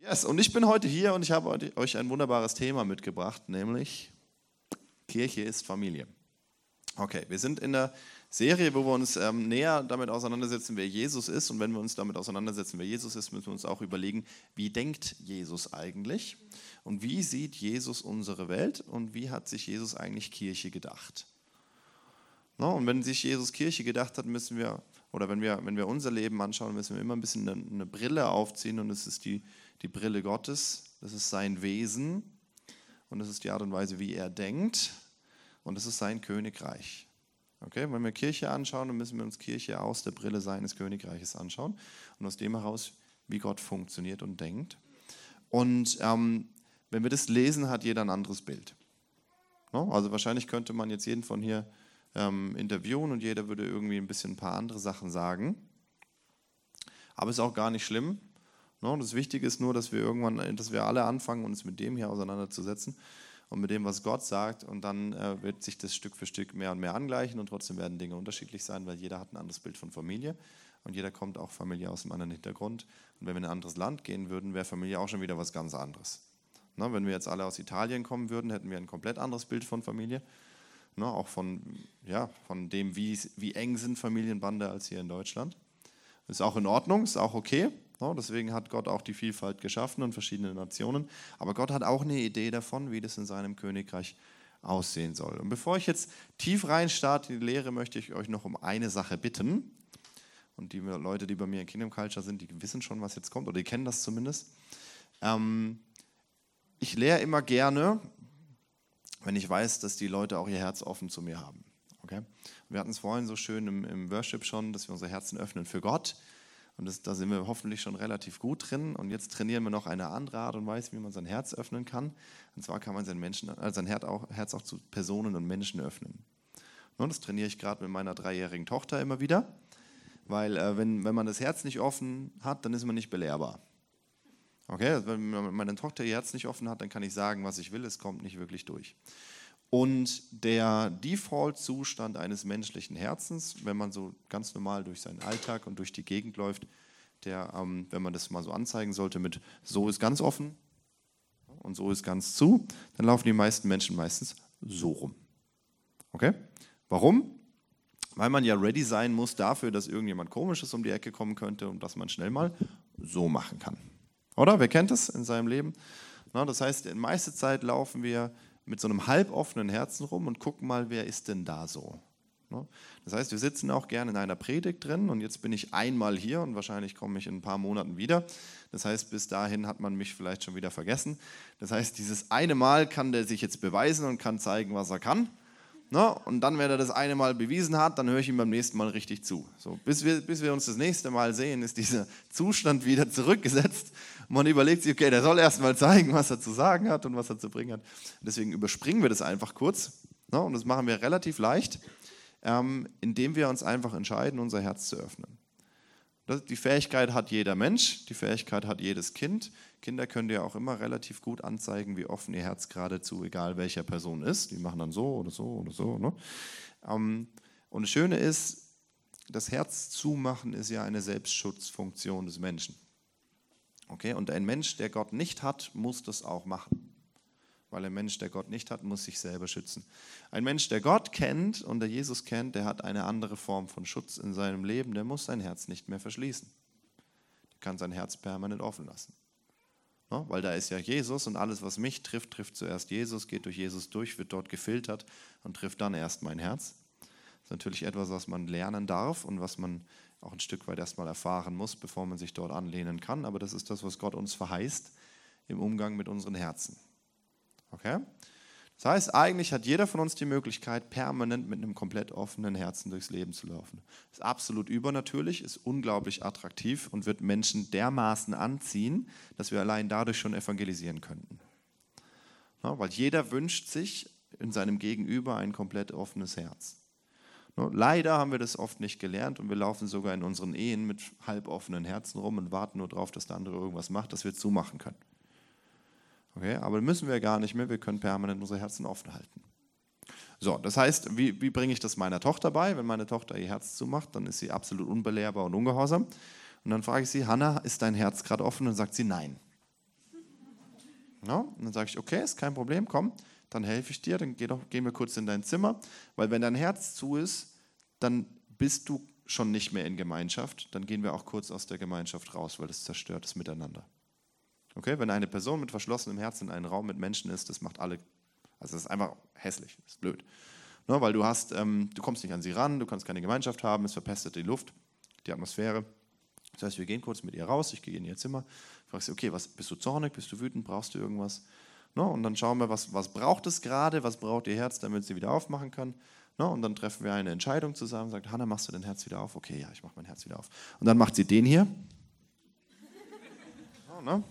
Yes, und ich bin heute hier und ich habe euch ein wunderbares Thema mitgebracht, nämlich Kirche ist Familie. Okay, wir sind in der Serie, wo wir uns ähm, näher damit auseinandersetzen, wer Jesus ist. Und wenn wir uns damit auseinandersetzen, wer Jesus ist, müssen wir uns auch überlegen, wie denkt Jesus eigentlich? Und wie sieht Jesus unsere Welt? Und wie hat sich Jesus eigentlich Kirche gedacht? No, und wenn sich Jesus Kirche gedacht hat, müssen wir, oder wenn wir, wenn wir unser Leben anschauen, müssen wir immer ein bisschen eine, eine Brille aufziehen. Und es ist die, die Brille Gottes, das ist sein Wesen. Und das ist die Art und Weise, wie er denkt. Und das ist sein Königreich. Okay, wenn wir Kirche anschauen, dann müssen wir uns Kirche aus der Brille seines Königreiches anschauen und aus dem heraus, wie Gott funktioniert und denkt. Und ähm, wenn wir das lesen, hat jeder ein anderes Bild. No? Also wahrscheinlich könnte man jetzt jeden von hier ähm, interviewen und jeder würde irgendwie ein bisschen ein paar andere Sachen sagen. Aber ist auch gar nicht schlimm. No? Das Wichtige ist nur, dass wir irgendwann, dass wir alle anfangen, uns mit dem hier auseinanderzusetzen und mit dem, was Gott sagt. Und dann äh, wird sich das Stück für Stück mehr und mehr angleichen und trotzdem werden Dinge unterschiedlich sein, weil jeder hat ein anderes Bild von Familie und jeder kommt auch Familie aus einem anderen Hintergrund. Und wenn wir in ein anderes Land gehen würden, wäre Familie auch schon wieder was ganz anderes. Na, wenn wir jetzt alle aus Italien kommen würden, hätten wir ein komplett anderes Bild von Familie. Na, auch von, ja, von dem, wie, wie eng sind Familienbande als hier in Deutschland. Ist auch in Ordnung, ist auch okay. No, deswegen hat Gott auch die Vielfalt geschaffen und verschiedene Nationen. Aber Gott hat auch eine Idee davon, wie das in seinem Königreich aussehen soll. Und bevor ich jetzt tief rein starte in die Lehre, möchte ich euch noch um eine Sache bitten. Und die Leute, die bei mir in Kingdom Culture sind, die wissen schon, was jetzt kommt, oder die kennen das zumindest. Ähm, ich lehre immer gerne, wenn ich weiß, dass die Leute auch ihr Herz offen zu mir haben. Okay? Wir hatten es vorhin so schön im, im Worship schon, dass wir unsere Herzen öffnen für Gott. Und das, da sind wir hoffentlich schon relativ gut drin. Und jetzt trainieren wir noch eine andere Art und Weise, wie man sein Herz öffnen kann. Und zwar kann man sein, Menschen, also sein Herz, auch, Herz auch zu Personen und Menschen öffnen. Und das trainiere ich gerade mit meiner dreijährigen Tochter immer wieder. Weil äh, wenn, wenn man das Herz nicht offen hat, dann ist man nicht belehrbar. Okay, also wenn meine Tochter ihr Herz nicht offen hat, dann kann ich sagen, was ich will, es kommt nicht wirklich durch. Und der Default-Zustand eines menschlichen Herzens, wenn man so ganz normal durch seinen Alltag und durch die Gegend läuft, der, ähm, wenn man das mal so anzeigen sollte, mit so ist ganz offen und so ist ganz zu, dann laufen die meisten Menschen meistens so rum. Okay? Warum? Weil man ja ready sein muss dafür, dass irgendjemand Komisches um die Ecke kommen könnte und dass man schnell mal so machen kann. Oder? Wer kennt das in seinem Leben? Na, das heißt, in meiste Zeit laufen wir mit so einem halboffenen Herzen rum und gucken mal, wer ist denn da so. Ne? Das heißt, wir sitzen auch gerne in einer Predigt drin und jetzt bin ich einmal hier und wahrscheinlich komme ich in ein paar Monaten wieder. Das heißt, bis dahin hat man mich vielleicht schon wieder vergessen. Das heißt, dieses eine Mal kann der sich jetzt beweisen und kann zeigen, was er kann. Ne? Und dann, wenn er das eine Mal bewiesen hat, dann höre ich ihm beim nächsten Mal richtig zu. So, bis, wir, bis wir uns das nächste Mal sehen, ist dieser Zustand wieder zurückgesetzt. Man überlegt sich, okay, der soll erst mal zeigen, was er zu sagen hat und was er zu bringen hat. Deswegen überspringen wir das einfach kurz. Ne? Und das machen wir relativ leicht, ähm, indem wir uns einfach entscheiden, unser Herz zu öffnen. Die Fähigkeit hat jeder Mensch, die Fähigkeit hat jedes Kind. Kinder können dir auch immer relativ gut anzeigen, wie offen ihr Herz gerade zu egal welcher Person ist. Die machen dann so oder so oder so. Ne? Ähm, und das Schöne ist, das Herz zumachen ist ja eine Selbstschutzfunktion des Menschen. Okay? Und ein Mensch, der Gott nicht hat, muss das auch machen weil ein Mensch, der Gott nicht hat, muss sich selber schützen. Ein Mensch, der Gott kennt und der Jesus kennt, der hat eine andere Form von Schutz in seinem Leben, der muss sein Herz nicht mehr verschließen. Der kann sein Herz permanent offen lassen. No? Weil da ist ja Jesus und alles, was mich trifft, trifft zuerst Jesus, geht durch Jesus durch, wird dort gefiltert und trifft dann erst mein Herz. Das ist natürlich etwas, was man lernen darf und was man auch ein Stück weit erstmal erfahren muss, bevor man sich dort anlehnen kann. Aber das ist das, was Gott uns verheißt im Umgang mit unseren Herzen. Okay? Das heißt, eigentlich hat jeder von uns die Möglichkeit, permanent mit einem komplett offenen Herzen durchs Leben zu laufen. Ist absolut übernatürlich, ist unglaublich attraktiv und wird Menschen dermaßen anziehen, dass wir allein dadurch schon evangelisieren könnten. Ja, weil jeder wünscht sich in seinem Gegenüber ein komplett offenes Herz. Leider haben wir das oft nicht gelernt und wir laufen sogar in unseren Ehen mit halb offenen Herzen rum und warten nur darauf, dass der andere irgendwas macht, dass wir zumachen können. Okay, aber müssen wir gar nicht mehr, wir können permanent unsere Herzen offen halten. So, das heißt, wie, wie bringe ich das meiner Tochter bei? Wenn meine Tochter ihr Herz zumacht, dann ist sie absolut unbelehrbar und ungehorsam. Und dann frage ich sie, Hanna, ist dein Herz gerade offen? Und dann sagt sie nein. Ja, und dann sage ich, okay, ist kein Problem, komm, dann helfe ich dir, dann geh doch, gehen wir kurz in dein Zimmer, weil wenn dein Herz zu ist, dann bist du schon nicht mehr in Gemeinschaft, dann gehen wir auch kurz aus der Gemeinschaft raus, weil es zerstört das Miteinander. Okay, wenn eine Person mit verschlossenem Herzen in einem Raum mit Menschen ist, das macht alle, also das ist einfach hässlich, das ist blöd. Ne, weil du hast, ähm, du kommst nicht an sie ran, du kannst keine Gemeinschaft haben, es verpestet die Luft, die Atmosphäre. Das heißt, wir gehen kurz mit ihr raus, ich gehe in ihr Zimmer, frage sie, okay, was, bist du zornig, bist du wütend, brauchst du irgendwas? Ne, und dann schauen wir, was, was braucht es gerade, was braucht ihr Herz, damit sie wieder aufmachen kann. Ne, und dann treffen wir eine Entscheidung zusammen, sagt, Hanna, machst du dein Herz wieder auf? Okay, ja, ich mache mein Herz wieder auf. Und dann macht sie den hier. Ne?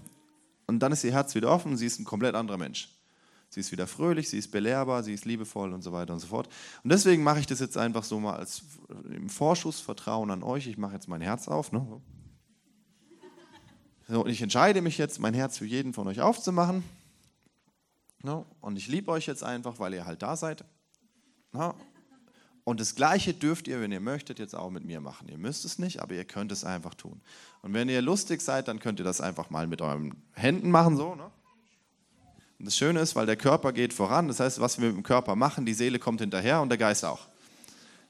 Und dann ist ihr Herz wieder offen und sie ist ein komplett anderer Mensch. Sie ist wieder fröhlich, sie ist belehrbar, sie ist liebevoll und so weiter und so fort. Und deswegen mache ich das jetzt einfach so mal als im Vorschuss Vertrauen an euch. Ich mache jetzt mein Herz auf. Ne? So, und ich entscheide mich jetzt, mein Herz für jeden von euch aufzumachen. Ne? Und ich liebe euch jetzt einfach, weil ihr halt da seid. Ne? Und das Gleiche dürft ihr, wenn ihr möchtet, jetzt auch mit mir machen. Ihr müsst es nicht, aber ihr könnt es einfach tun. Und wenn ihr lustig seid, dann könnt ihr das einfach mal mit euren Händen machen, so. Ne? Und das Schöne ist, weil der Körper geht voran, das heißt, was wir mit dem Körper machen, die Seele kommt hinterher und der Geist auch.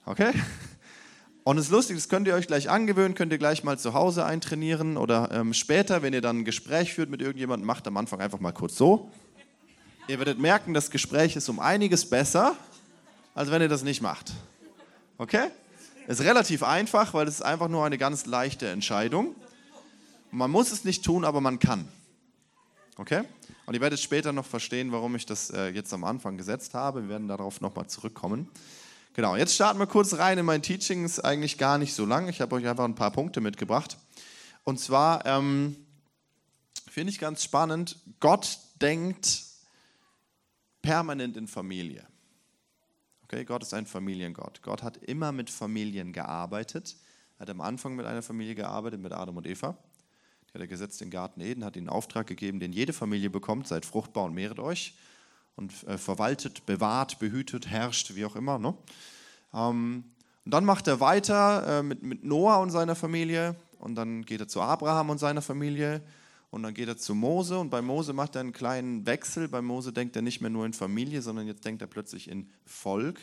Okay? Und es ist lustig, das könnt ihr euch gleich angewöhnen, könnt ihr gleich mal zu Hause eintrainieren oder ähm, später, wenn ihr dann ein Gespräch führt mit irgendjemandem, macht am Anfang einfach mal kurz so. Ihr werdet merken, das Gespräch ist um einiges besser, als wenn ihr das nicht macht. Okay? Ist relativ einfach, weil es ist einfach nur eine ganz leichte Entscheidung. Man muss es nicht tun, aber man kann. Okay? Und ihr werdet später noch verstehen, warum ich das äh, jetzt am Anfang gesetzt habe. Wir werden darauf nochmal zurückkommen. Genau, jetzt starten wir kurz rein in mein Teaching. Ist eigentlich gar nicht so lang. Ich habe euch einfach ein paar Punkte mitgebracht. Und zwar ähm, finde ich ganz spannend, Gott denkt permanent in Familie. Okay, Gott ist ein Familiengott. Gott hat immer mit Familien gearbeitet. Er hat am Anfang mit einer Familie gearbeitet, mit Adam und Eva. Die hat er gesetzt in den Garten Eden, hat ihnen Auftrag gegeben, den jede Familie bekommt: seid fruchtbar und mehret euch und äh, verwaltet, bewahrt, behütet, herrscht, wie auch immer. Ne? Ähm, und dann macht er weiter äh, mit, mit Noah und seiner Familie und dann geht er zu Abraham und seiner Familie und dann geht er zu Mose und bei Mose macht er einen kleinen Wechsel. Bei Mose denkt er nicht mehr nur in Familie, sondern jetzt denkt er plötzlich in Volk.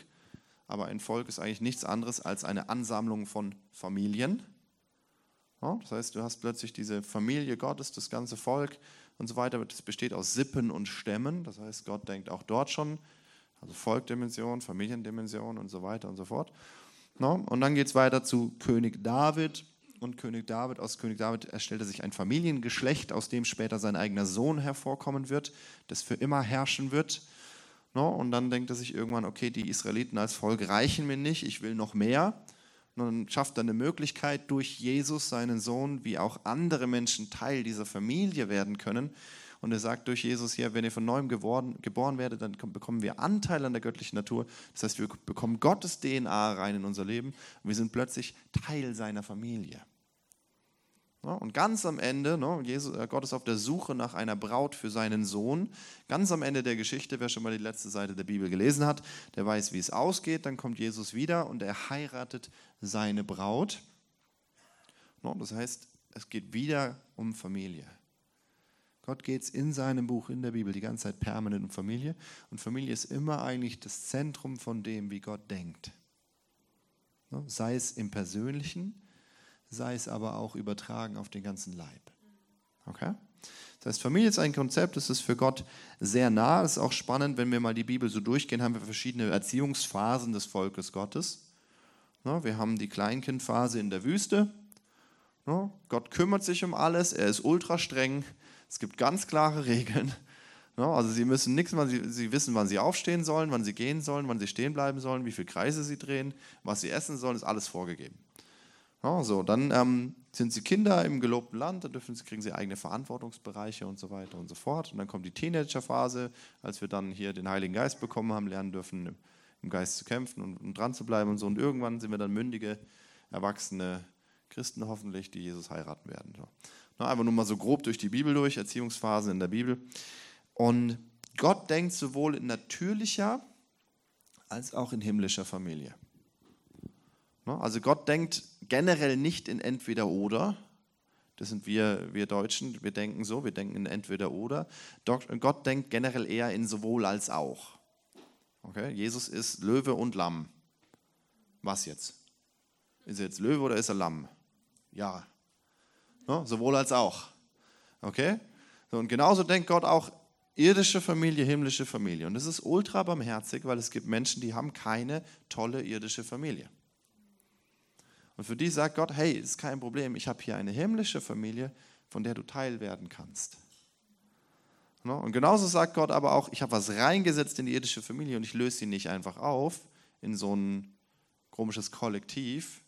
Aber ein Volk ist eigentlich nichts anderes als eine Ansammlung von Familien. Ja, das heißt, du hast plötzlich diese Familie Gottes, das ganze Volk und so weiter. Das besteht aus Sippen und Stämmen. Das heißt, Gott denkt auch dort schon, also Volkdimension, Familiendimension und so weiter und so fort. Ja, und dann geht es weiter zu König David. Und König David, aus König David erstellte sich ein Familiengeschlecht, aus dem später sein eigener Sohn hervorkommen wird, das für immer herrschen wird. Und dann denkt er sich irgendwann, okay, die Israeliten als Volk reichen mir nicht, ich will noch mehr. Und dann schafft er eine Möglichkeit durch Jesus, seinen Sohn, wie auch andere Menschen Teil dieser Familie werden können. Und er sagt durch Jesus hier, wenn ihr von neuem geworden, geboren werdet, dann bekommen wir Anteil an der göttlichen Natur. Das heißt, wir bekommen Gottes DNA rein in unser Leben und wir sind plötzlich Teil seiner Familie. Und ganz am Ende, Jesus, äh, Gott ist auf der Suche nach einer Braut für seinen Sohn. Ganz am Ende der Geschichte, wer schon mal die letzte Seite der Bibel gelesen hat, der weiß, wie es ausgeht. Dann kommt Jesus wieder und er heiratet seine Braut. Das heißt, es geht wieder um Familie. Gott geht es in seinem Buch, in der Bibel, die ganze Zeit permanent um Familie. Und Familie ist immer eigentlich das Zentrum von dem, wie Gott denkt. Sei es im Persönlichen, sei es aber auch übertragen auf den ganzen Leib. Okay? Das heißt, Familie ist ein Konzept, das ist für Gott sehr nah. Es ist auch spannend, wenn wir mal die Bibel so durchgehen, haben wir verschiedene Erziehungsphasen des Volkes Gottes. Wir haben die Kleinkindphase in der Wüste. Gott kümmert sich um alles, er ist ultra streng. Es gibt ganz klare Regeln. Also sie müssen nichts, sie, sie wissen, wann sie aufstehen sollen, wann sie gehen sollen, wann sie stehen bleiben sollen, wie viele Kreise sie drehen, was sie essen sollen, ist alles vorgegeben. So, dann ähm, sind sie Kinder im gelobten Land, dann dürfen sie, kriegen sie eigene Verantwortungsbereiche und so weiter und so fort. Und dann kommt die Teenagerphase, als wir dann hier den Heiligen Geist bekommen haben, lernen dürfen, im Geist zu kämpfen und, und dran zu bleiben und so. Und irgendwann sind wir dann mündige, erwachsene Christen hoffentlich, die Jesus heiraten werden. So. Na, einfach nur mal so grob durch die Bibel durch, Erziehungsphase in der Bibel. Und Gott denkt sowohl in natürlicher als auch in himmlischer Familie. Also Gott denkt generell nicht in entweder oder. Das sind wir, wir Deutschen, wir denken so, wir denken in entweder oder. Gott denkt generell eher in sowohl als auch. Okay? Jesus ist Löwe und Lamm. Was jetzt? Ist er jetzt Löwe oder ist er Lamm? Ja. No? Sowohl als auch. Okay? So, und genauso denkt Gott auch irdische Familie, himmlische Familie. Und das ist ultra barmherzig, weil es gibt Menschen, die haben keine tolle irdische Familie. Und für die sagt Gott, hey, ist kein Problem, ich habe hier eine himmlische Familie, von der du Teil werden kannst. Und genauso sagt Gott aber auch, ich habe was reingesetzt in die irdische Familie und ich löse sie nicht einfach auf in so ein komisches Kollektiv,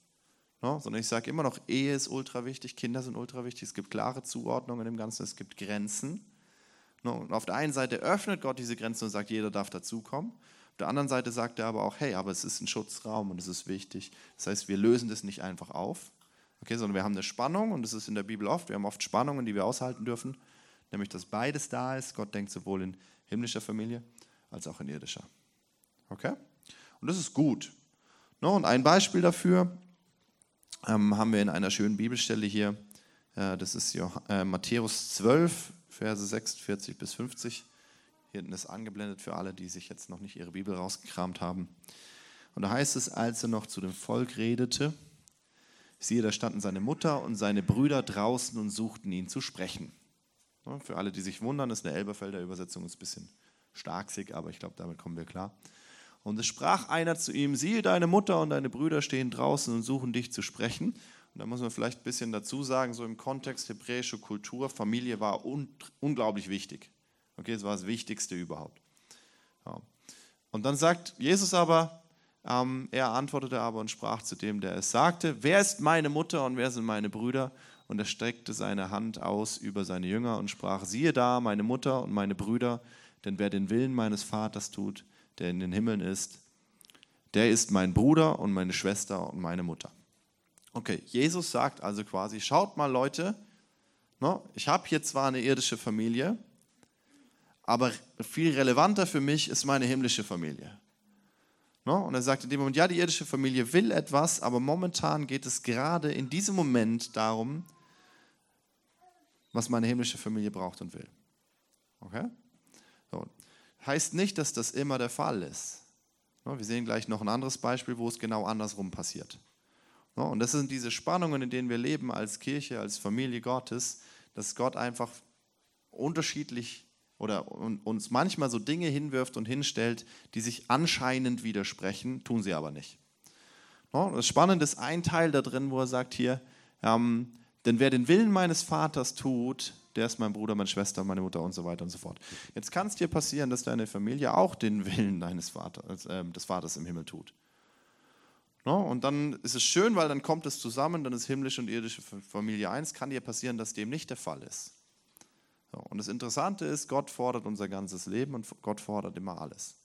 sondern ich sage immer noch, Ehe ist ultra wichtig, Kinder sind ultra wichtig, es gibt klare Zuordnungen im Ganzen, es gibt Grenzen. Und auf der einen Seite öffnet Gott diese Grenzen und sagt, jeder darf dazukommen. Auf der anderen Seite sagt er aber auch, hey, aber es ist ein Schutzraum und es ist wichtig. Das heißt, wir lösen das nicht einfach auf, okay, sondern wir haben eine Spannung und das ist in der Bibel oft. Wir haben oft Spannungen, die wir aushalten dürfen, nämlich dass beides da ist. Gott denkt sowohl in himmlischer Familie als auch in irdischer. Okay? Und das ist gut. Und ein Beispiel dafür ähm, haben wir in einer schönen Bibelstelle hier. Äh, das ist äh, Matthäus 12, Verse 46 bis 50. Hinten ist angeblendet für alle, die sich jetzt noch nicht ihre Bibel rausgekramt haben. Und da heißt es, als er noch zu dem Volk redete, siehe, da standen seine Mutter und seine Brüder draußen und suchten ihn zu sprechen. Für alle, die sich wundern, ist eine Elberfelder Übersetzung ist ein bisschen starksig, aber ich glaube, damit kommen wir klar. Und es sprach einer zu ihm, siehe, deine Mutter und deine Brüder stehen draußen und suchen dich zu sprechen. Und da muss man vielleicht ein bisschen dazu sagen, so im Kontext hebräische Kultur, Familie war un unglaublich wichtig. Okay, es war das Wichtigste überhaupt. Ja. Und dann sagt Jesus aber, ähm, er antwortete aber und sprach zu dem, der es sagte, wer ist meine Mutter und wer sind meine Brüder? Und er streckte seine Hand aus über seine Jünger und sprach, siehe da, meine Mutter und meine Brüder, denn wer den Willen meines Vaters tut, der in den Himmeln ist, der ist mein Bruder und meine Schwester und meine Mutter. Okay, Jesus sagt also quasi, schaut mal Leute, ne, ich habe hier zwar eine irdische Familie, aber viel relevanter für mich ist meine himmlische Familie. Ne? Und er sagt in dem Moment, ja, die irdische Familie will etwas, aber momentan geht es gerade in diesem Moment darum, was meine himmlische Familie braucht und will. Okay? So. Heißt nicht, dass das immer der Fall ist. Ne? Wir sehen gleich noch ein anderes Beispiel, wo es genau andersrum passiert. Ne? Und das sind diese Spannungen, in denen wir leben als Kirche, als Familie Gottes, dass Gott einfach unterschiedlich oder uns manchmal so Dinge hinwirft und hinstellt, die sich anscheinend widersprechen, tun sie aber nicht. Das Spannende ist ein Teil da drin, wo er sagt hier, ähm, denn wer den Willen meines Vaters tut, der ist mein Bruder, meine Schwester, meine Mutter und so weiter und so fort. Jetzt kann es dir passieren, dass deine Familie auch den Willen deines Vaters, äh, des Vaters im Himmel tut. No? Und dann ist es schön, weil dann kommt es zusammen, dann ist himmlische und irdische Familie eins. Kann dir passieren, dass dem nicht der Fall ist. Und das Interessante ist, Gott fordert unser ganzes Leben und Gott fordert immer alles.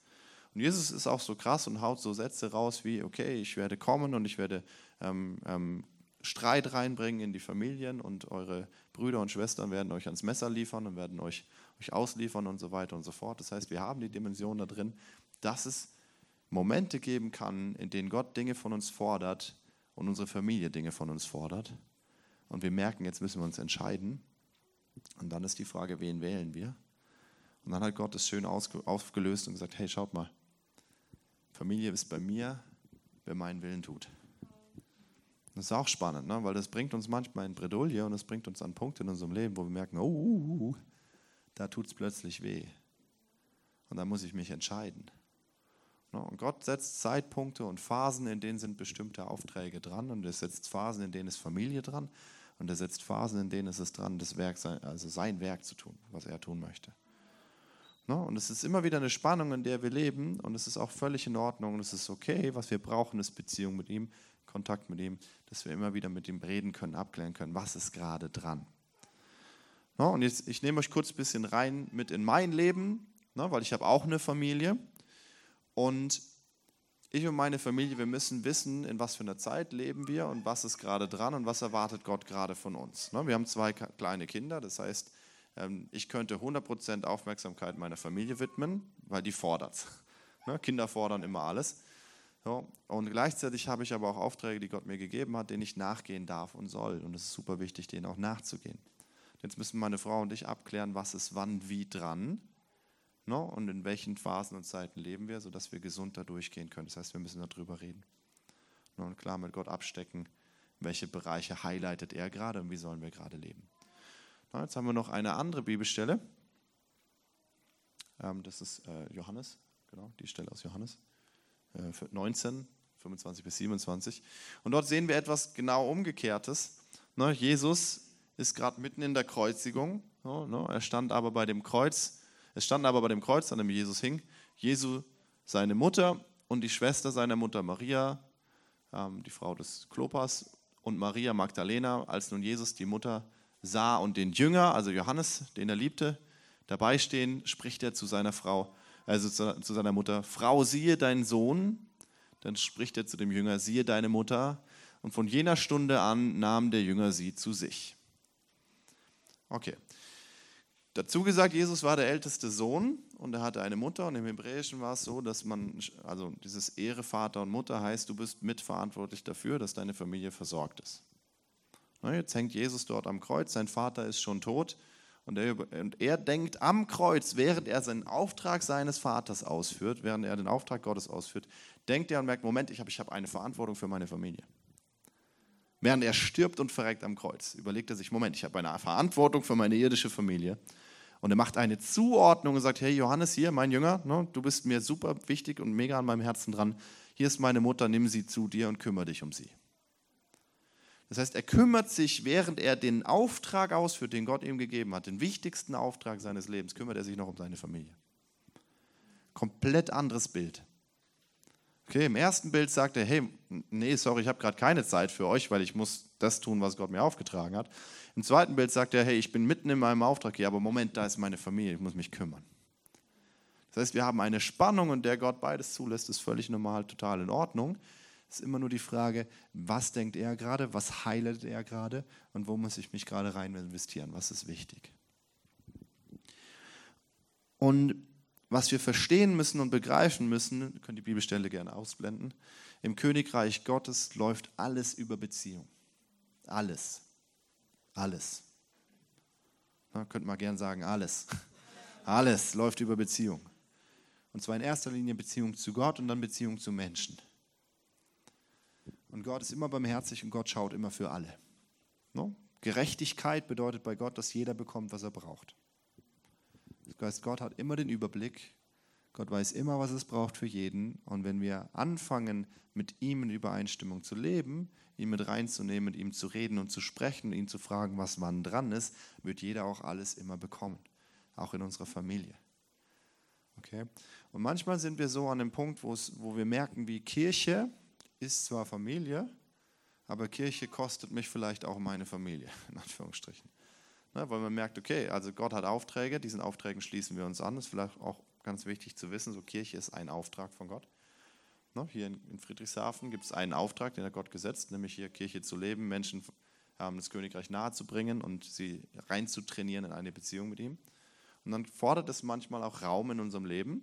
Und Jesus ist auch so krass und haut so Sätze raus wie, okay, ich werde kommen und ich werde ähm, ähm, Streit reinbringen in die Familien und eure Brüder und Schwestern werden euch ans Messer liefern und werden euch, euch ausliefern und so weiter und so fort. Das heißt, wir haben die Dimension da drin, dass es Momente geben kann, in denen Gott Dinge von uns fordert und unsere Familie Dinge von uns fordert. Und wir merken, jetzt müssen wir uns entscheiden. Und dann ist die Frage, wen wählen wir? Und dann hat Gott es schön aufgelöst und gesagt, hey, schaut mal, Familie ist bei mir, wer meinen Willen tut. Das ist auch spannend, ne? weil das bringt uns manchmal in Bredouille und es bringt uns an Punkte in unserem Leben, wo wir merken, oh, uh, uh, uh da tut es plötzlich weh. Und da muss ich mich entscheiden. Ne? Und Gott setzt Zeitpunkte und Phasen, in denen sind bestimmte Aufträge dran und er setzt Phasen, in denen ist Familie dran und er setzt Phasen, in denen ist es dran, das Werk, also sein Werk zu tun, was er tun möchte. Ne? Und es ist immer wieder eine Spannung, in der wir leben und es ist auch völlig in Ordnung und es ist okay. Was wir brauchen, ist Beziehung mit ihm, Kontakt mit ihm, dass wir immer wieder mit ihm reden können, abklären können, was ist gerade dran. Ne? Und jetzt, ich nehme euch kurz ein bisschen rein mit in mein Leben, ne? weil ich habe auch eine Familie und ich und meine Familie, wir müssen wissen, in was für einer Zeit leben wir und was ist gerade dran und was erwartet Gott gerade von uns. Ne, wir haben zwei kleine Kinder, das heißt, ähm, ich könnte 100% Aufmerksamkeit meiner Familie widmen, weil die fordert ne, Kinder fordern immer alles. Und gleichzeitig habe ich aber auch Aufträge, die Gott mir gegeben hat, denen ich nachgehen darf und soll. Und es ist super wichtig, denen auch nachzugehen. Jetzt müssen meine Frau und ich abklären, was ist wann wie dran ne? und in welchen Phasen und Zeiten leben wir, sodass wir gesund da durchgehen können. Das heißt, wir müssen darüber reden. Ne? Und klar mit Gott abstecken, welche Bereiche highlightet er gerade und wie sollen wir gerade leben. Na, jetzt haben wir noch eine andere Bibelstelle. Ähm, das ist äh, Johannes, genau, die Stelle aus Johannes. 19, äh, 25 bis 27. Und dort sehen wir etwas genau Umgekehrtes. Ne, Jesus ist gerade mitten in der Kreuzigung. Ne, er stand aber bei dem Kreuz. Es stand aber bei dem Kreuz, an dem Jesus hing, Jesu, seine Mutter und die Schwester seiner Mutter Maria, ähm, die Frau des Klopas, und Maria Magdalena, als nun Jesus die Mutter sah und den Jünger, also Johannes, den er liebte, dabei stehen, spricht er zu seiner Frau, also zu seiner Mutter, Frau, siehe deinen Sohn. Dann spricht er zu dem Jünger, siehe deine Mutter. Und von jener Stunde an nahm der Jünger sie zu sich. Okay. Dazu gesagt, Jesus war der älteste Sohn und er hatte eine Mutter und im Hebräischen war es so, dass man, also dieses Ehre Vater und Mutter heißt, du bist mitverantwortlich dafür, dass deine Familie versorgt ist. Jetzt hängt Jesus dort am Kreuz, sein Vater ist schon tot und er, und er, denkt am Kreuz, während er seinen Auftrag seines Vaters ausführt, während er den Auftrag Gottes ausführt, denkt er und merkt, Moment, ich habe ich hab eine Verantwortung für meine Familie. Während er stirbt und verreckt am Kreuz, überlegt er sich, Moment, ich habe eine Verantwortung für meine irdische Familie. Und er macht eine Zuordnung und sagt, hey Johannes, hier, mein Jünger, ne, du bist mir super wichtig und mega an meinem Herzen dran. Hier ist meine Mutter, nimm sie zu dir und kümmere dich um sie. Das heißt, er kümmert sich, während er den Auftrag ausführt, den Gott ihm gegeben hat, den wichtigsten Auftrag seines Lebens, kümmert er sich noch um seine Familie. Komplett anderes Bild. Okay, im ersten Bild sagt er, hey, nee, sorry, ich habe gerade keine Zeit für euch, weil ich muss das tun, was Gott mir aufgetragen hat. Im zweiten Bild sagt er, hey, ich bin mitten in meinem Auftrag hier, aber Moment, da ist meine Familie, ich muss mich kümmern. Das heißt, wir haben eine Spannung und der Gott beides zulässt, ist völlig normal, total in Ordnung ist immer nur die Frage, was denkt er gerade, was heilet er gerade und wo muss ich mich gerade rein investieren, was ist wichtig. Und was wir verstehen müssen und begreifen müssen, könnt die Bibelstelle gerne ausblenden, im Königreich Gottes läuft alles über Beziehung. Alles. Alles. Na, könnte man gern sagen, alles. Alles läuft über Beziehung. Und zwar in erster Linie Beziehung zu Gott und dann Beziehung zu Menschen. Und Gott ist immer barmherzig und Gott schaut immer für alle. No? Gerechtigkeit bedeutet bei Gott, dass jeder bekommt, was er braucht. Das heißt, Gott hat immer den Überblick. Gott weiß immer, was es braucht für jeden. Und wenn wir anfangen, mit ihm in Übereinstimmung zu leben, ihn mit reinzunehmen, mit ihm zu reden und zu sprechen, ihn zu fragen, was wann dran ist, wird jeder auch alles immer bekommen. Auch in unserer Familie. Okay? Und manchmal sind wir so an dem Punkt, wo wir merken, wie Kirche ist zwar Familie, aber Kirche kostet mich vielleicht auch meine Familie, in Anführungsstrichen. Ne, weil man merkt, okay, also Gott hat Aufträge, diesen Aufträgen schließen wir uns an. Das ist vielleicht auch ganz wichtig zu wissen, so Kirche ist ein Auftrag von Gott. Ne, hier in Friedrichshafen gibt es einen Auftrag, den hat Gott gesetzt, nämlich hier Kirche zu leben, Menschen ähm, das Königreich nahezubringen und sie reinzutrainieren in eine Beziehung mit ihm. Und dann fordert es manchmal auch Raum in unserem Leben,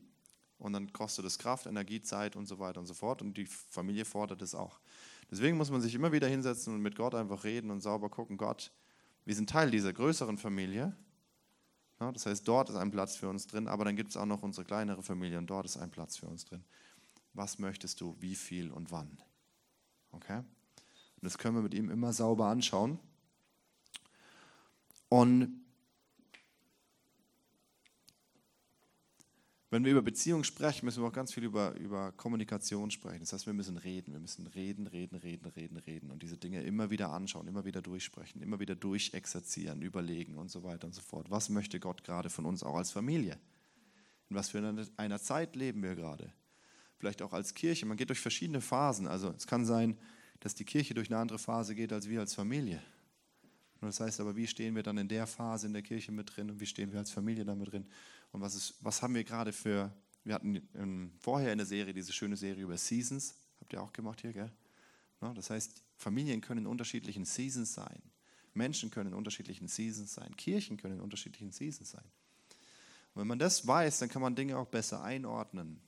und dann kostet es Kraft, Energie, Zeit und so weiter und so fort. Und die Familie fordert es auch. Deswegen muss man sich immer wieder hinsetzen und mit Gott einfach reden und sauber gucken, Gott, wir sind Teil dieser größeren Familie. Das heißt, dort ist ein Platz für uns drin, aber dann gibt es auch noch unsere kleinere Familie und dort ist ein Platz für uns drin. Was möchtest du, wie viel und wann? Okay? Und das können wir mit ihm immer sauber anschauen. Und Wenn wir über Beziehung sprechen, müssen wir auch ganz viel über, über Kommunikation sprechen. Das heißt, wir müssen reden, wir müssen reden, reden, reden, reden, reden und diese Dinge immer wieder anschauen, immer wieder durchsprechen, immer wieder durchexerzieren, überlegen und so weiter und so fort. Was möchte Gott gerade von uns auch als Familie? In was für einer Zeit leben wir gerade? Vielleicht auch als Kirche. Man geht durch verschiedene Phasen. Also es kann sein, dass die Kirche durch eine andere Phase geht als wir als Familie. Und das heißt aber, wie stehen wir dann in der Phase in der Kirche mit drin und wie stehen wir als Familie damit drin? Und was, ist, was haben wir gerade für, wir hatten vorher in der Serie diese schöne Serie über Seasons, habt ihr auch gemacht hier, gell? Ja, das heißt, Familien können in unterschiedlichen Seasons sein. Menschen können in unterschiedlichen Seasons sein. Kirchen können in unterschiedlichen Seasons sein. Und wenn man das weiß, dann kann man Dinge auch besser einordnen.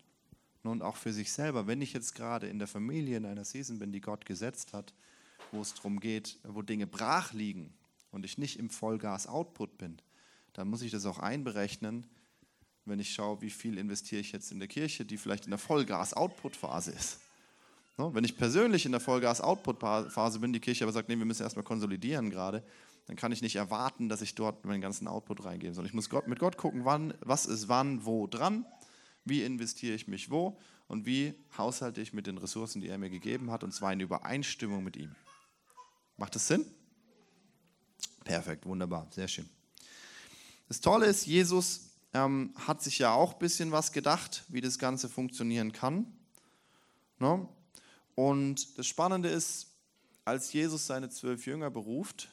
Und auch für sich selber, wenn ich jetzt gerade in der Familie in einer Season bin, die Gott gesetzt hat, wo es darum geht, wo Dinge brach liegen und ich nicht im Vollgas-Output bin, dann muss ich das auch einberechnen, wenn ich schaue, wie viel investiere ich jetzt in der Kirche, die vielleicht in der Vollgas-Output-Phase ist. Wenn ich persönlich in der Vollgas-Output-Phase bin, die Kirche aber sagt, nee, wir müssen erstmal konsolidieren gerade, dann kann ich nicht erwarten, dass ich dort meinen ganzen Output reingebe, sondern ich muss mit Gott gucken, wann, was ist wann, wo dran, wie investiere ich mich wo und wie haushalte ich mit den Ressourcen, die er mir gegeben hat, und zwar in Übereinstimmung mit ihm. Macht das Sinn? Perfekt, wunderbar, sehr schön. Das Tolle ist, Jesus ähm, hat sich ja auch ein bisschen was gedacht, wie das Ganze funktionieren kann. Ne? Und das Spannende ist, als Jesus seine zwölf Jünger beruft,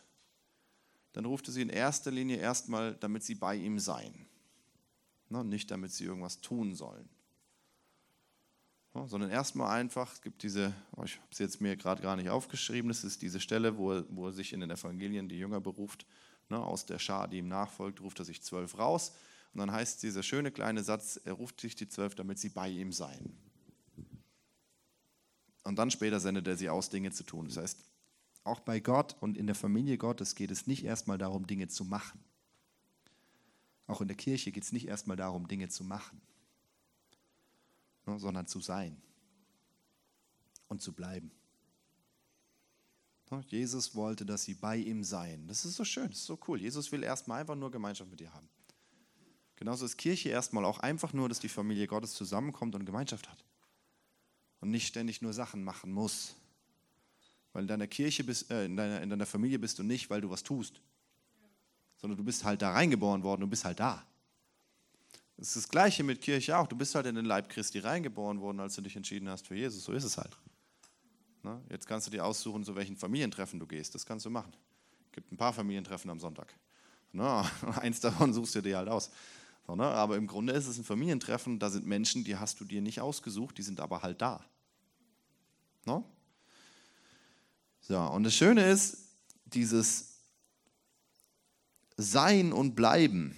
dann ruft er sie in erster Linie erstmal, damit sie bei ihm seien. Ne? Nicht damit sie irgendwas tun sollen. Ne? Sondern erstmal einfach, es gibt diese, oh, ich habe sie jetzt mir gerade gar nicht aufgeschrieben, das ist diese Stelle, wo er, wo er sich in den Evangelien die Jünger beruft, ne? aus der Schar, die ihm nachfolgt, ruft er sich zwölf raus. Und dann heißt dieser schöne kleine Satz, er ruft sich die zwölf, damit sie bei ihm seien. Und dann später sendet er sie aus, Dinge zu tun. Das heißt, auch bei Gott und in der Familie Gottes geht es nicht erstmal darum, Dinge zu machen. Auch in der Kirche geht es nicht erstmal darum, Dinge zu machen, sondern zu sein und zu bleiben. Ne, Jesus wollte, dass sie bei ihm seien. Das ist so schön, das ist so cool. Jesus will erstmal einfach nur Gemeinschaft mit dir haben. Genauso ist Kirche erstmal auch einfach nur, dass die Familie Gottes zusammenkommt und Gemeinschaft hat. Und nicht ständig nur Sachen machen muss. Weil in deiner Kirche bist, äh, in, deiner, in deiner Familie bist du nicht, weil du was tust sondern du bist halt da reingeboren worden, du bist halt da. Das ist das Gleiche mit Kirche auch. Du bist halt in den Leib Christi reingeboren worden, als du dich entschieden hast für Jesus. So ist es halt. Na, jetzt kannst du dir aussuchen, zu welchen Familientreffen du gehst. Das kannst du machen. Es gibt ein paar Familientreffen am Sonntag. Na, eins davon suchst du dir halt aus. So, ne? Aber im Grunde ist es ein Familientreffen, da sind Menschen, die hast du dir nicht ausgesucht, die sind aber halt da. No? So, und das Schöne ist, dieses sein und Bleiben.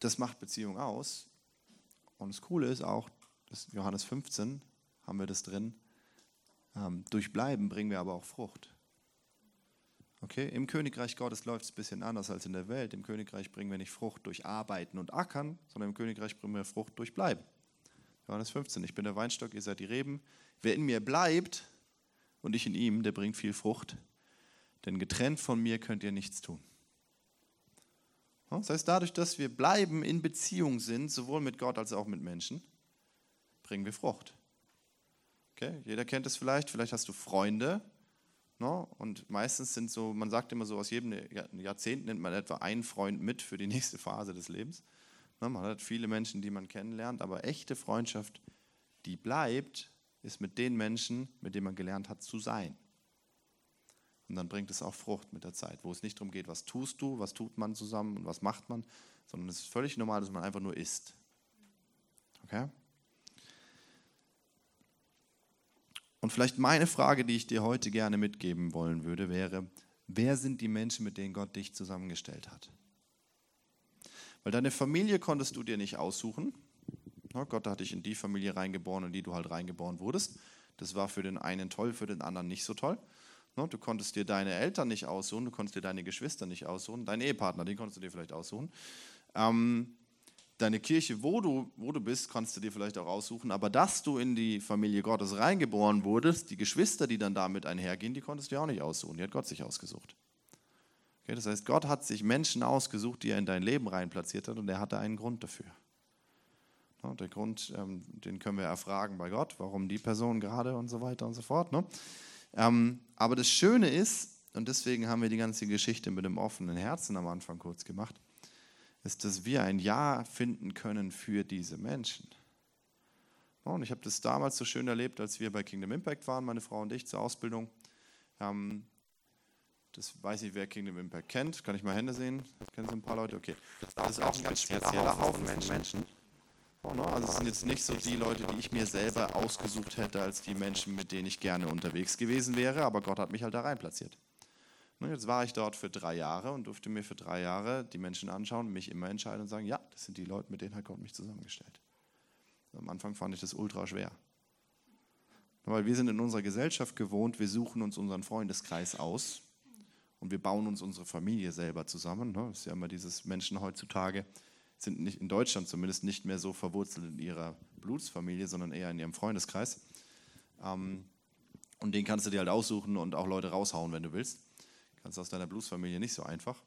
Das macht Beziehung aus. Und das Coole ist auch, das Johannes 15 haben wir das drin, ähm, durch Bleiben bringen wir aber auch Frucht. Okay, im Königreich Gottes läuft es ein bisschen anders als in der Welt. Im Königreich bringen wir nicht Frucht durch Arbeiten und Ackern, sondern im Königreich bringen wir Frucht durch Bleiben. Johannes 15, ich bin der Weinstock, ihr seid die Reben. Wer in mir bleibt und ich in ihm, der bringt viel Frucht. Denn getrennt von mir könnt ihr nichts tun. Das heißt, dadurch, dass wir bleiben, in Beziehung sind, sowohl mit Gott als auch mit Menschen, bringen wir Frucht. Okay? Jeder kennt es vielleicht, vielleicht hast du Freunde. No? Und meistens sind so, man sagt immer so, aus jedem Jahrzehnt nimmt man etwa einen Freund mit für die nächste Phase des Lebens. No? Man hat viele Menschen, die man kennenlernt, aber echte Freundschaft, die bleibt, ist mit den Menschen, mit denen man gelernt hat zu sein. Und dann bringt es auch Frucht mit der Zeit, wo es nicht darum geht, was tust du, was tut man zusammen und was macht man, sondern es ist völlig normal, dass man einfach nur isst. Okay? Und vielleicht meine Frage, die ich dir heute gerne mitgeben wollen würde, wäre, wer sind die Menschen, mit denen Gott dich zusammengestellt hat? Weil deine Familie konntest du dir nicht aussuchen, Gott hat dich in die Familie reingeboren, in die du halt reingeboren wurdest. Das war für den einen toll, für den anderen nicht so toll. Du konntest dir deine Eltern nicht aussuchen, du konntest dir deine Geschwister nicht aussuchen, deinen Ehepartner, den konntest du dir vielleicht aussuchen. Ähm, deine Kirche, wo du, wo du bist, kannst du dir vielleicht auch aussuchen, aber dass du in die Familie Gottes reingeboren wurdest, die Geschwister, die dann damit einhergehen, die konntest du dir auch nicht aussuchen, die hat Gott sich ausgesucht. Okay, das heißt, Gott hat sich Menschen ausgesucht, die er in dein Leben reinplatziert hat und er hatte einen Grund dafür. Der Grund, ähm, den können wir erfragen bei Gott, warum die Person gerade und so weiter und so fort. Ähm, aber das Schöne ist, und deswegen haben wir die ganze Geschichte mit dem offenen Herzen am Anfang kurz gemacht, ist, dass wir ein Ja finden können für diese Menschen. Und ich habe das damals so schön erlebt, als wir bei Kingdom Impact waren, meine Frau und ich zur Ausbildung. Ähm, das weiß ich, wer Kingdom Impact kennt. Kann ich mal Hände sehen? Kennen Sie ein paar Leute? Okay. Das ist auch ein ganz spezieller Haufen Menschen. Ne? Also es sind jetzt nicht so die Leute, die ich mir selber ausgesucht hätte, als die Menschen, mit denen ich gerne unterwegs gewesen wäre, aber Gott hat mich halt da rein platziert. Und jetzt war ich dort für drei Jahre und durfte mir für drei Jahre die Menschen anschauen, mich immer entscheiden und sagen, ja, das sind die Leute, mit denen hat Gott mich zusammengestellt. Am Anfang fand ich das ultra schwer. Weil wir sind in unserer Gesellschaft gewohnt, wir suchen uns unseren Freundeskreis aus und wir bauen uns unsere Familie selber zusammen. Das ist ja immer dieses Menschen heutzutage sind nicht in Deutschland zumindest nicht mehr so verwurzelt in ihrer Blutsfamilie, sondern eher in ihrem Freundeskreis. Ähm, und den kannst du dir halt aussuchen und auch Leute raushauen, wenn du willst. Kannst aus deiner Blutsfamilie nicht so einfach.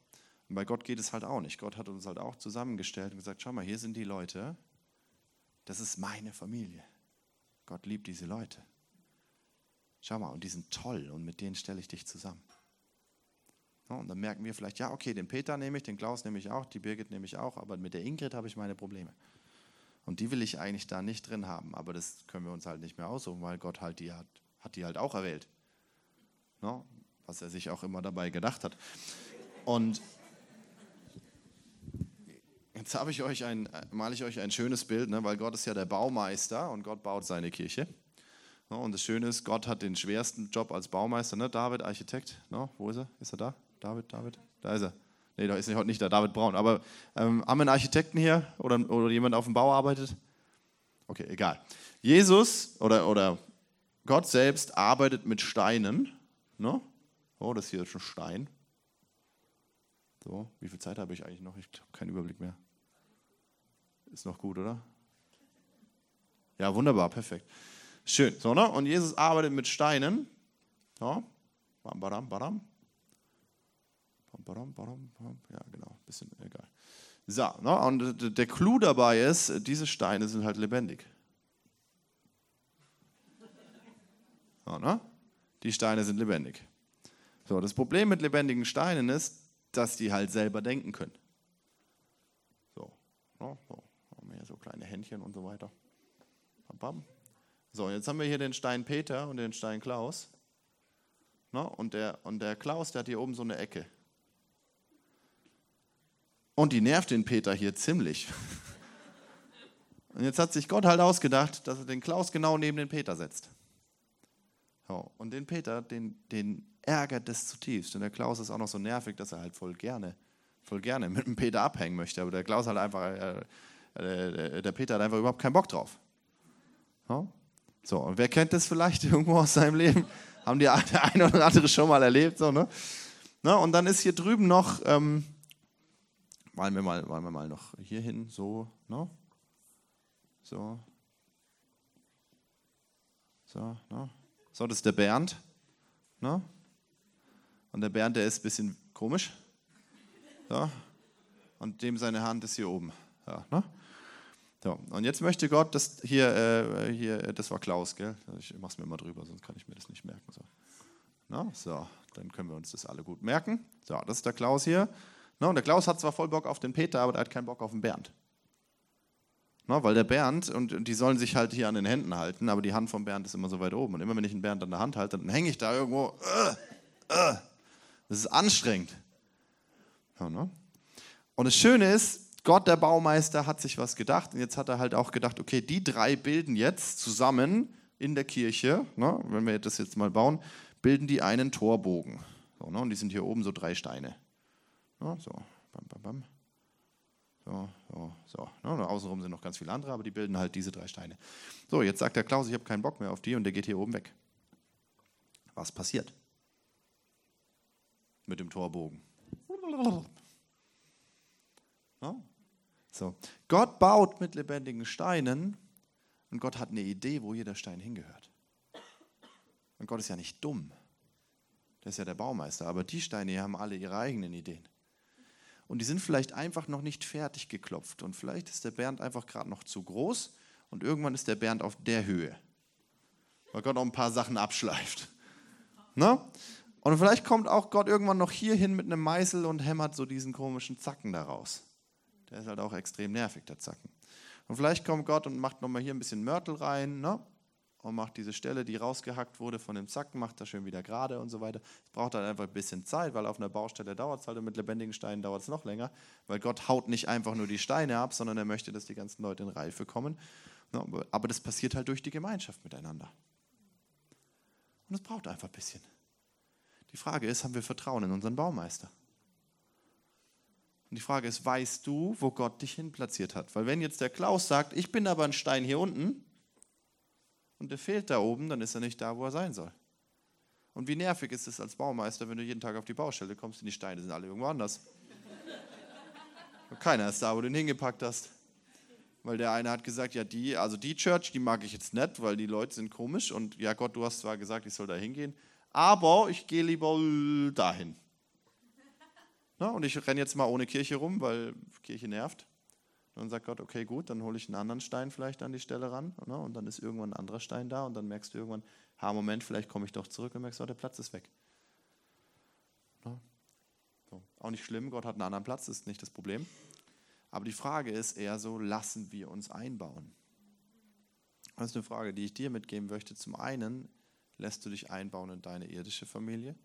Und bei Gott geht es halt auch nicht. Gott hat uns halt auch zusammengestellt und gesagt, schau mal, hier sind die Leute, das ist meine Familie. Gott liebt diese Leute. Schau mal, und die sind toll und mit denen stelle ich dich zusammen. Und dann merken wir vielleicht, ja, okay, den Peter nehme ich, den Klaus nehme ich auch, die Birgit nehme ich auch, aber mit der Ingrid habe ich meine Probleme. Und die will ich eigentlich da nicht drin haben, aber das können wir uns halt nicht mehr aussuchen, weil Gott halt die hat, hat die halt auch erwählt. No? Was er sich auch immer dabei gedacht hat. Und jetzt habe ich euch ein, male ich euch ein schönes Bild, ne? weil Gott ist ja der Baumeister und Gott baut seine Kirche. No? Und das Schöne ist, Gott hat den schwersten Job als Baumeister. Ne? David, Architekt, no? wo ist er? Ist er da? David, David, da ist er. Nee, da ist heute nicht der David Braun. Aber ähm, haben wir einen Architekten hier oder, oder jemand auf dem Bau arbeitet? Okay, egal. Jesus oder, oder Gott selbst arbeitet mit Steinen. Ne? Oh, das hier ist ein Stein. So, wie viel Zeit habe ich eigentlich noch? Ich habe keinen Überblick mehr. Ist noch gut, oder? Ja, wunderbar, perfekt. Schön. So, ne? Und Jesus arbeitet mit Steinen. Ja, bam, badam, badam. Ja, genau, bisschen egal. So, ne? und der Clou dabei ist, diese Steine sind halt lebendig. So, ne? Die Steine sind lebendig. So, das Problem mit lebendigen Steinen ist, dass die halt selber denken können. So, ne? so haben wir hier so kleine Händchen und so weiter. So, jetzt haben wir hier den Stein Peter und den Stein Klaus. Ne? Und, der, und der Klaus, der hat hier oben so eine Ecke. Und die nervt den Peter hier ziemlich. Und jetzt hat sich Gott halt ausgedacht, dass er den Klaus genau neben den Peter setzt. So, und den Peter, den, den ärgert das zutiefst. Und der Klaus ist auch noch so nervig, dass er halt voll gerne, voll gerne mit dem Peter abhängen möchte. Aber der Klaus hat einfach, äh, äh, der Peter hat einfach überhaupt keinen Bock drauf. So, so und wer kennt das vielleicht irgendwo aus seinem Leben? Haben die der eine oder andere schon mal erlebt? So, ne? Na, und dann ist hier drüben noch ähm, malen wir mal, malen wir mal noch hier hin, so, ne? So. So, ne? So, das ist der Bernd. Ne? Und der Bernd, der ist ein bisschen komisch. So. Und dem seine Hand ist hier oben. Ja, ne? So, und jetzt möchte Gott, dass hier, äh, hier, das war Klaus, gell? Ich mach's mir mal drüber, sonst kann ich mir das nicht merken. So. Na, so, dann können wir uns das alle gut merken. So, das ist der Klaus hier. Ne, und der Klaus hat zwar voll Bock auf den Peter, aber er hat keinen Bock auf den Bernd. Ne, weil der Bernd, und die sollen sich halt hier an den Händen halten, aber die Hand vom Bernd ist immer so weit oben. Und immer wenn ich einen Bernd an der Hand halte, dann hänge ich da irgendwo. Äh, äh. Das ist anstrengend. Ja, ne? Und das Schöne ist, Gott, der Baumeister, hat sich was gedacht. Und jetzt hat er halt auch gedacht, okay, die drei bilden jetzt zusammen in der Kirche, ne, wenn wir das jetzt mal bauen, bilden die einen Torbogen. So, ne, und die sind hier oben so drei Steine. Ja, so, bam, bam, bam. So, so, so. Ja, und außenrum sind noch ganz viele andere, aber die bilden halt diese drei Steine. So, jetzt sagt der Klaus, ich habe keinen Bock mehr auf die und der geht hier oben weg. Was passiert? Mit dem Torbogen. Ja? So. Gott baut mit lebendigen Steinen und Gott hat eine Idee, wo jeder Stein hingehört. Und Gott ist ja nicht dumm. Der ist ja der Baumeister. Aber die Steine hier haben alle ihre eigenen Ideen und die sind vielleicht einfach noch nicht fertig geklopft und vielleicht ist der Bernd einfach gerade noch zu groß und irgendwann ist der Bernd auf der Höhe, weil Gott noch ein paar Sachen abschleift. Ne? Und vielleicht kommt auch Gott irgendwann noch hier hin mit einem Meißel und hämmert so diesen komischen Zacken daraus. Der ist halt auch extrem nervig, der Zacken. Und vielleicht kommt Gott und macht nochmal hier ein bisschen Mörtel rein. Ne? Und macht diese Stelle, die rausgehackt wurde von dem Zacken, macht das schön wieder gerade und so weiter. Es braucht halt einfach ein bisschen Zeit, weil auf einer Baustelle dauert es halt und mit lebendigen Steinen dauert es noch länger, weil Gott haut nicht einfach nur die Steine ab, sondern er möchte, dass die ganzen Leute in Reife kommen. Aber das passiert halt durch die Gemeinschaft miteinander. Und es braucht einfach ein bisschen. Die Frage ist, haben wir Vertrauen in unseren Baumeister? Und die Frage ist, weißt du, wo Gott dich hin platziert hat? Weil wenn jetzt der Klaus sagt, ich bin aber ein Stein hier unten und der fehlt da oben, dann ist er nicht da, wo er sein soll. Und wie nervig ist es als Baumeister, wenn du jeden Tag auf die Baustelle kommst und die Steine sind alle irgendwo anders. Und keiner ist da, wo du ihn hingepackt hast. Weil der eine hat gesagt, ja, die, also die Church, die mag ich jetzt nicht, weil die Leute sind komisch und ja, Gott, du hast zwar gesagt, ich soll da hingehen, aber ich gehe lieber dahin. Na, und ich renne jetzt mal ohne Kirche rum, weil Kirche nervt. Und dann sagt Gott, okay, gut, dann hole ich einen anderen Stein vielleicht an die Stelle ran. Na, und dann ist irgendwann ein anderer Stein da und dann merkst du irgendwann, ha, Moment, vielleicht komme ich doch zurück und merkst, oh, der Platz ist weg. Na, so. Auch nicht schlimm, Gott hat einen anderen Platz, ist nicht das Problem. Aber die Frage ist eher so, lassen wir uns einbauen? Das ist eine Frage, die ich dir mitgeben möchte. Zum einen, lässt du dich einbauen in deine irdische Familie?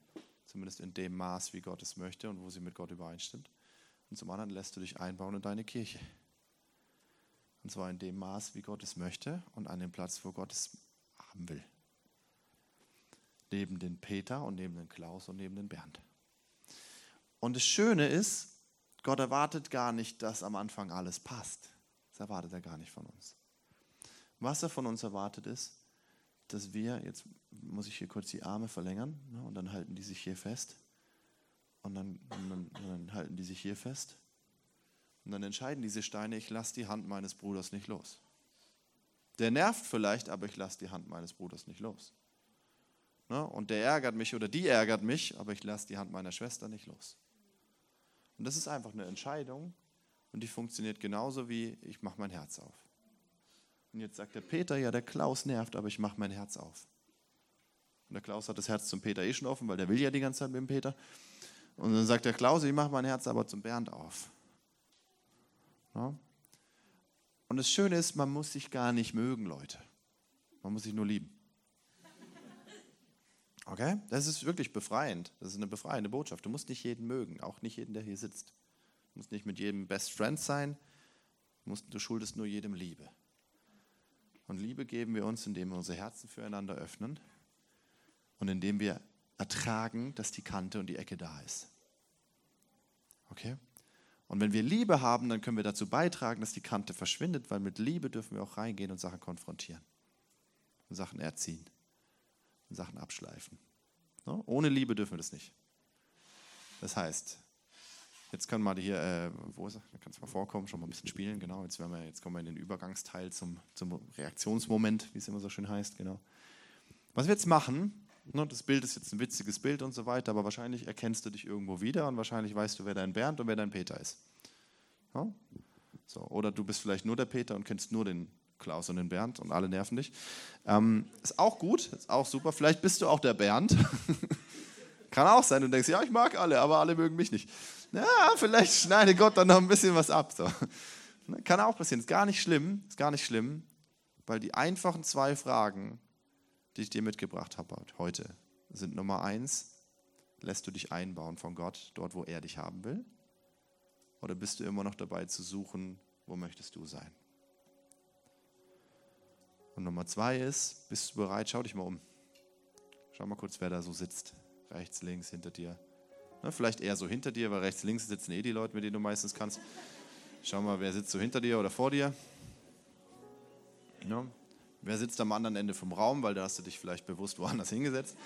zumindest in dem Maß, wie Gott es möchte und wo sie mit Gott übereinstimmt. Und zum anderen lässt du dich einbauen in deine Kirche. Und zwar in dem Maß, wie Gott es möchte und an dem Platz, wo Gott es haben will. Neben den Peter und neben den Klaus und neben den Bernd. Und das Schöne ist, Gott erwartet gar nicht, dass am Anfang alles passt. Das erwartet er gar nicht von uns. Was er von uns erwartet ist, dass wir, jetzt muss ich hier kurz die Arme verlängern ne, und dann halten die sich hier fest und dann, und dann, und dann halten die sich hier fest und dann entscheiden diese Steine, ich lasse die Hand meines Bruders nicht los. Der nervt vielleicht, aber ich lasse die Hand meines Bruders nicht los. Ne, und der ärgert mich oder die ärgert mich, aber ich lasse die Hand meiner Schwester nicht los. Und das ist einfach eine Entscheidung und die funktioniert genauso wie ich mache mein Herz auf. Und jetzt sagt der Peter, ja, der Klaus nervt, aber ich mache mein Herz auf. Und der Klaus hat das Herz zum Peter eh schon offen, weil der will ja die ganze Zeit mit dem Peter. Und dann sagt der Klaus, ich mache mein Herz aber zum Bernd auf. Und das Schöne ist, man muss sich gar nicht mögen, Leute. Man muss sich nur lieben. Okay? Das ist wirklich befreiend. Das ist eine befreiende Botschaft. Du musst nicht jeden mögen, auch nicht jeden, der hier sitzt. Du musst nicht mit jedem Best Friend sein. Du, musst, du schuldest nur jedem Liebe. Und Liebe geben wir uns, indem wir unsere Herzen füreinander öffnen und indem wir ertragen, dass die Kante und die Ecke da ist. Okay? Und wenn wir Liebe haben, dann können wir dazu beitragen, dass die Kante verschwindet, weil mit Liebe dürfen wir auch reingehen und Sachen konfrontieren und Sachen erziehen und Sachen abschleifen. No? Ohne Liebe dürfen wir das nicht. Das heißt, Jetzt können wir hier, äh, wo ist er? Da kannst du mal vorkommen, schon mal ein bisschen spielen, genau. Jetzt, wir, jetzt kommen wir in den Übergangsteil zum, zum Reaktionsmoment, wie es immer so schön heißt, genau. Was wir jetzt machen, ne, das Bild ist jetzt ein witziges Bild und so weiter, aber wahrscheinlich erkennst du dich irgendwo wieder und wahrscheinlich weißt du, wer dein Bernd und wer dein Peter ist. Ja? So, oder du bist vielleicht nur der Peter und kennst nur den Klaus und den Bernd und alle nerven dich. Ähm, ist auch gut, ist auch super. Vielleicht bist du auch der Bernd. Kann auch sein, du denkst, ja, ich mag alle, aber alle mögen mich nicht ja, vielleicht schneide Gott dann noch ein bisschen was ab. So. Ne, kann auch passieren, ist gar nicht schlimm, ist gar nicht schlimm, weil die einfachen zwei Fragen, die ich dir mitgebracht habe heute, sind Nummer eins, lässt du dich einbauen von Gott dort, wo er dich haben will? Oder bist du immer noch dabei zu suchen, wo möchtest du sein? Und Nummer zwei ist, bist du bereit, schau dich mal um. Schau mal kurz, wer da so sitzt. Rechts, links, hinter dir. Ne, vielleicht eher so hinter dir, weil rechts, links sitzen eh die Leute, mit denen du meistens kannst. Schau mal, wer sitzt so hinter dir oder vor dir. Ne? Wer sitzt am anderen Ende vom Raum, weil da hast du dich vielleicht bewusst woanders hingesetzt.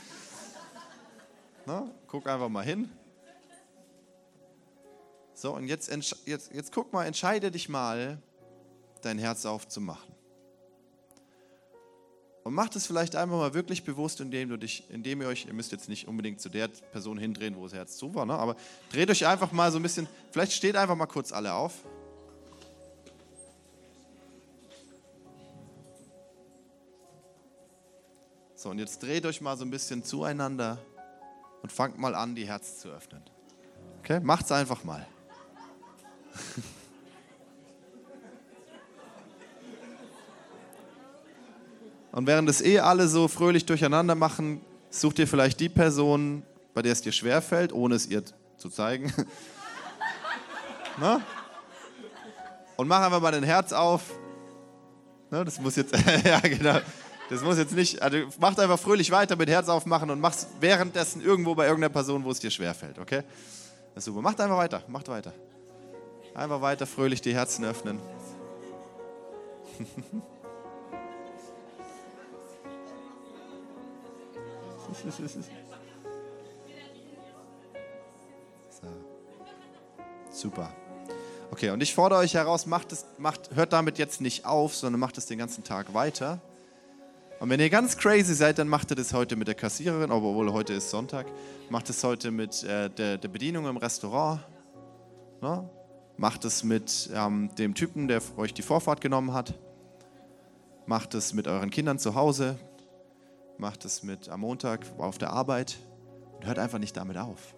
Ne? Guck einfach mal hin. So, und jetzt, jetzt, jetzt guck mal, entscheide dich mal, dein Herz aufzumachen. Und macht es vielleicht einfach mal wirklich bewusst, indem du dich, indem ihr euch, ihr müsst jetzt nicht unbedingt zu der Person hindrehen, wo das Herz zu war, ne? aber dreht euch einfach mal so ein bisschen, vielleicht steht einfach mal kurz alle auf. So, und jetzt dreht euch mal so ein bisschen zueinander und fangt mal an, die Herzen zu öffnen. Okay, macht's einfach mal. Und während es eh alle so fröhlich durcheinander machen, sucht ihr vielleicht die Person, bei der es dir schwerfällt, ohne es ihr zu zeigen. Na? Und mach einfach mal dein Herz auf. Na, das muss jetzt, ja genau. Das muss jetzt nicht, also macht einfach fröhlich weiter mit Herz aufmachen und mach's währenddessen irgendwo bei irgendeiner Person, wo es dir schwerfällt, okay? Das ist super. Macht einfach weiter, macht weiter. Einfach weiter fröhlich die Herzen öffnen. so. Super. Okay, und ich fordere euch heraus, macht es, macht, hört damit jetzt nicht auf, sondern macht es den ganzen Tag weiter. Und wenn ihr ganz crazy seid, dann macht ihr das heute mit der Kassiererin, obwohl heute ist Sonntag. Macht es heute mit äh, der, der, Bedienung im Restaurant. Ne? Macht es mit ähm, dem Typen, der euch die Vorfahrt genommen hat. Macht es mit euren Kindern zu Hause. Macht es mit am Montag auf der Arbeit. Und hört einfach nicht damit auf.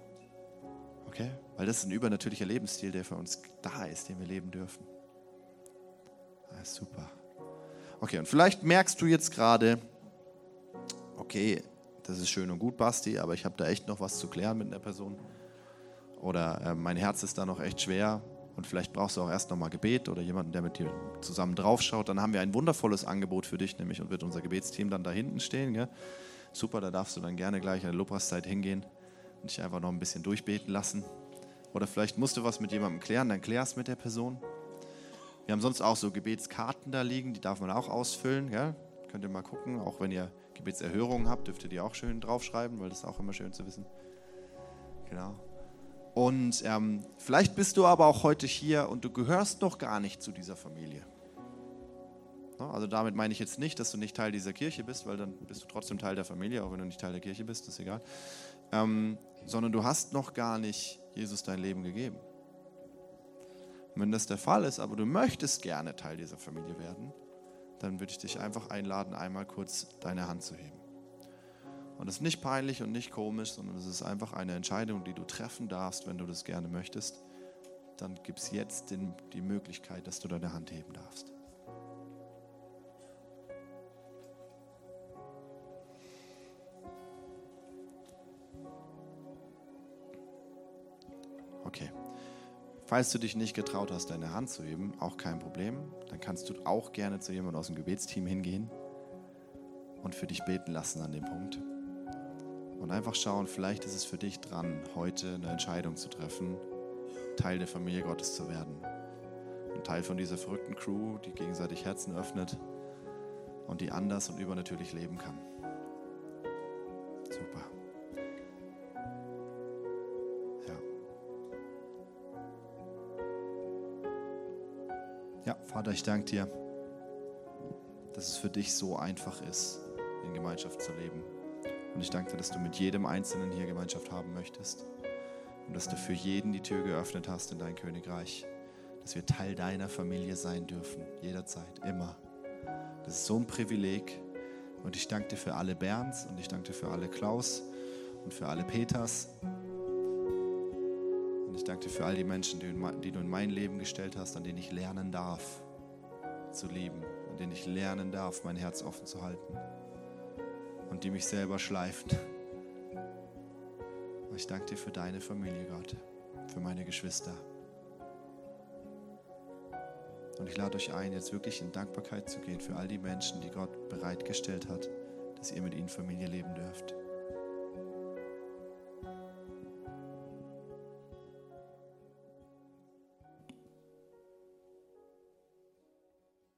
Okay? Weil das ist ein übernatürlicher Lebensstil, der für uns da ist, den wir leben dürfen. Ja, super. Okay, und vielleicht merkst du jetzt gerade, okay, das ist schön und gut, Basti, aber ich habe da echt noch was zu klären mit einer Person. Oder äh, mein Herz ist da noch echt schwer und vielleicht brauchst du auch erst nochmal Gebet oder jemanden, der mit dir zusammen draufschaut. Dann haben wir ein wundervolles Angebot für dich, nämlich und wird unser Gebetsteam dann da hinten stehen. Gell? Super, da darfst du dann gerne gleich in der Lobpreiszeit hingehen und dich einfach noch ein bisschen durchbeten lassen. Oder vielleicht musst du was mit jemandem klären, dann klärst mit der Person. Wir haben sonst auch so Gebetskarten da liegen, die darf man auch ausfüllen. Gell? Könnt ihr mal gucken. Auch wenn ihr Gebetserhörungen habt, dürft ihr die auch schön draufschreiben, weil das ist auch immer schön zu wissen. Genau. Und ähm, vielleicht bist du aber auch heute hier und du gehörst noch gar nicht zu dieser Familie. Also damit meine ich jetzt nicht, dass du nicht Teil dieser Kirche bist, weil dann bist du trotzdem Teil der Familie, auch wenn du nicht Teil der Kirche bist, ist egal. Ähm, sondern du hast noch gar nicht Jesus dein Leben gegeben. Wenn das der Fall ist, aber du möchtest gerne Teil dieser Familie werden, dann würde ich dich einfach einladen, einmal kurz deine Hand zu heben. Und das ist nicht peinlich und nicht komisch, sondern es ist einfach eine Entscheidung, die du treffen darfst, wenn du das gerne möchtest. Dann gibt es jetzt den, die Möglichkeit, dass du deine Hand heben darfst. Okay. Falls du dich nicht getraut hast, deine Hand zu heben, auch kein Problem. Dann kannst du auch gerne zu jemandem aus dem Gebetsteam hingehen und für dich beten lassen an dem Punkt. Und einfach schauen, vielleicht ist es für dich dran, heute eine Entscheidung zu treffen, Teil der Familie Gottes zu werden. Ein Teil von dieser verrückten Crew, die gegenseitig Herzen öffnet und die anders und übernatürlich leben kann. Super. Vater, ich danke dir, dass es für dich so einfach ist, in Gemeinschaft zu leben. Und ich danke dir, dass du mit jedem Einzelnen hier Gemeinschaft haben möchtest. Und dass du für jeden die Tür geöffnet hast in dein Königreich. Dass wir Teil deiner Familie sein dürfen, jederzeit, immer. Das ist so ein Privileg. Und ich danke dir für alle Bernds und ich danke dir für alle Klaus und für alle Peters danke dir für all die Menschen, die du in mein Leben gestellt hast, an denen ich lernen darf zu lieben, an denen ich lernen darf, mein Herz offen zu halten und die mich selber schleifen. Ich danke dir für deine Familie, Gott, für meine Geschwister. Und ich lade euch ein, jetzt wirklich in Dankbarkeit zu gehen für all die Menschen, die Gott bereitgestellt hat, dass ihr mit ihnen Familie leben dürft.